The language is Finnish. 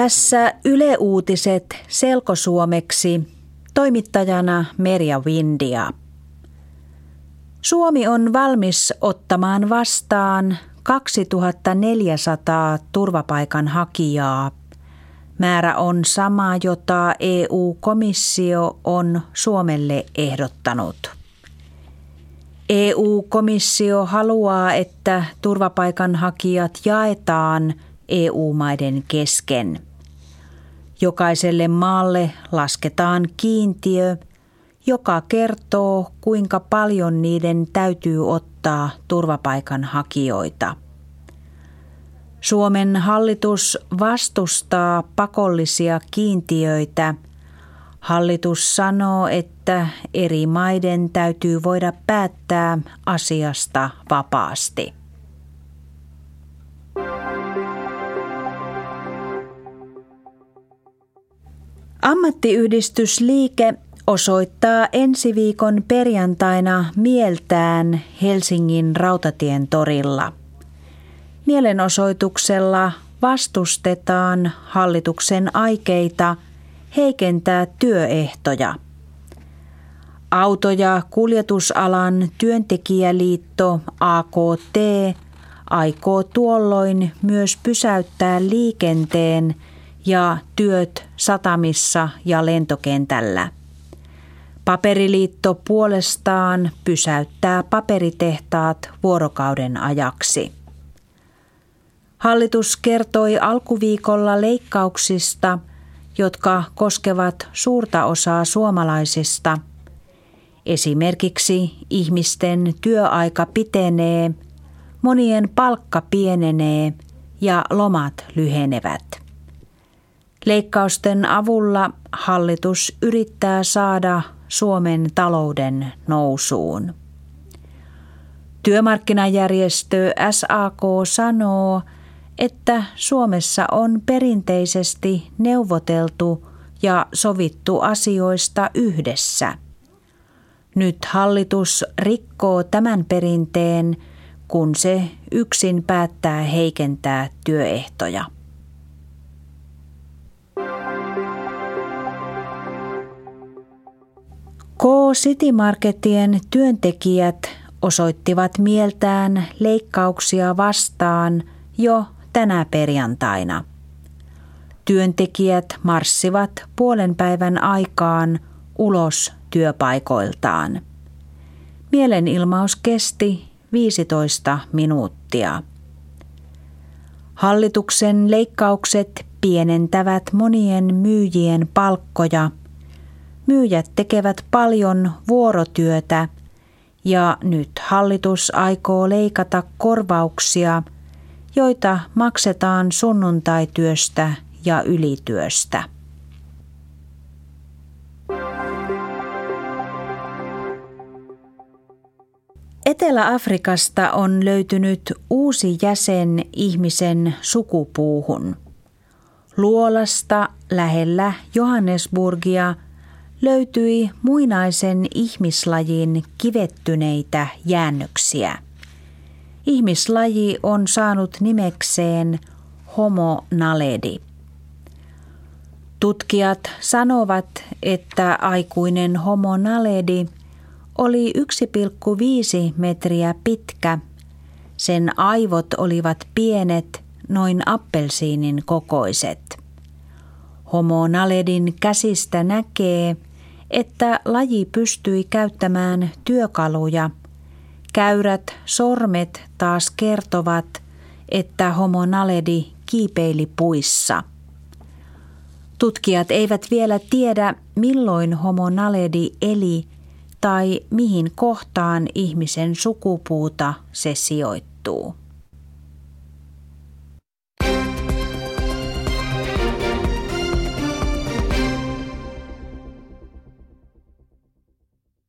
Tässä Yle Uutiset selkosuomeksi toimittajana Merja Windia. Suomi on valmis ottamaan vastaan 2400 turvapaikanhakijaa. Määrä on sama, jota EU-komissio on Suomelle ehdottanut. EU-komissio haluaa, että turvapaikanhakijat jaetaan EU-maiden kesken. Jokaiselle maalle lasketaan kiintiö, joka kertoo, kuinka paljon niiden täytyy ottaa turvapaikanhakijoita. Suomen hallitus vastustaa pakollisia kiintiöitä. Hallitus sanoo, että eri maiden täytyy voida päättää asiasta vapaasti. Ammattiyhdistysliike osoittaa ensi viikon perjantaina mieltään Helsingin rautatien torilla. Mielenosoituksella vastustetaan hallituksen aikeita heikentää työehtoja. Auto- ja kuljetusalan työntekijäliitto AKT aikoo tuolloin myös pysäyttää liikenteen ja työt satamissa ja lentokentällä. Paperiliitto puolestaan pysäyttää paperitehtaat vuorokauden ajaksi. Hallitus kertoi alkuviikolla leikkauksista, jotka koskevat suurta osaa suomalaisista. Esimerkiksi ihmisten työaika pitenee, monien palkka pienenee ja lomat lyhenevät. Leikkausten avulla hallitus yrittää saada Suomen talouden nousuun. Työmarkkinajärjestö SAK sanoo, että Suomessa on perinteisesti neuvoteltu ja sovittu asioista yhdessä. Nyt hallitus rikkoo tämän perinteen, kun se yksin päättää heikentää työehtoja. K-City Marketien työntekijät osoittivat mieltään leikkauksia vastaan jo tänä perjantaina. Työntekijät marssivat puolen päivän aikaan ulos työpaikoiltaan. Mielenilmaus kesti 15 minuuttia. Hallituksen leikkaukset pienentävät monien myyjien palkkoja – Myyjät tekevät paljon vuorotyötä ja nyt hallitus aikoo leikata korvauksia, joita maksetaan sunnuntaityöstä ja ylityöstä. Etelä-Afrikasta on löytynyt uusi jäsen ihmisen sukupuuhun. Luolasta lähellä Johannesburgia – löytyi muinaisen ihmislajin kivettyneitä jäännöksiä. Ihmislaji on saanut nimekseen Homo naledi. Tutkijat sanovat, että aikuinen Homo naledi oli 1,5 metriä pitkä. Sen aivot olivat pienet, noin appelsiinin kokoiset. Homo naledin käsistä näkee, että laji pystyi käyttämään työkaluja. Käyrät sormet taas kertovat, että homo naledi kiipeili puissa. Tutkijat eivät vielä tiedä, milloin homo naledi eli tai mihin kohtaan ihmisen sukupuuta se sijoittuu.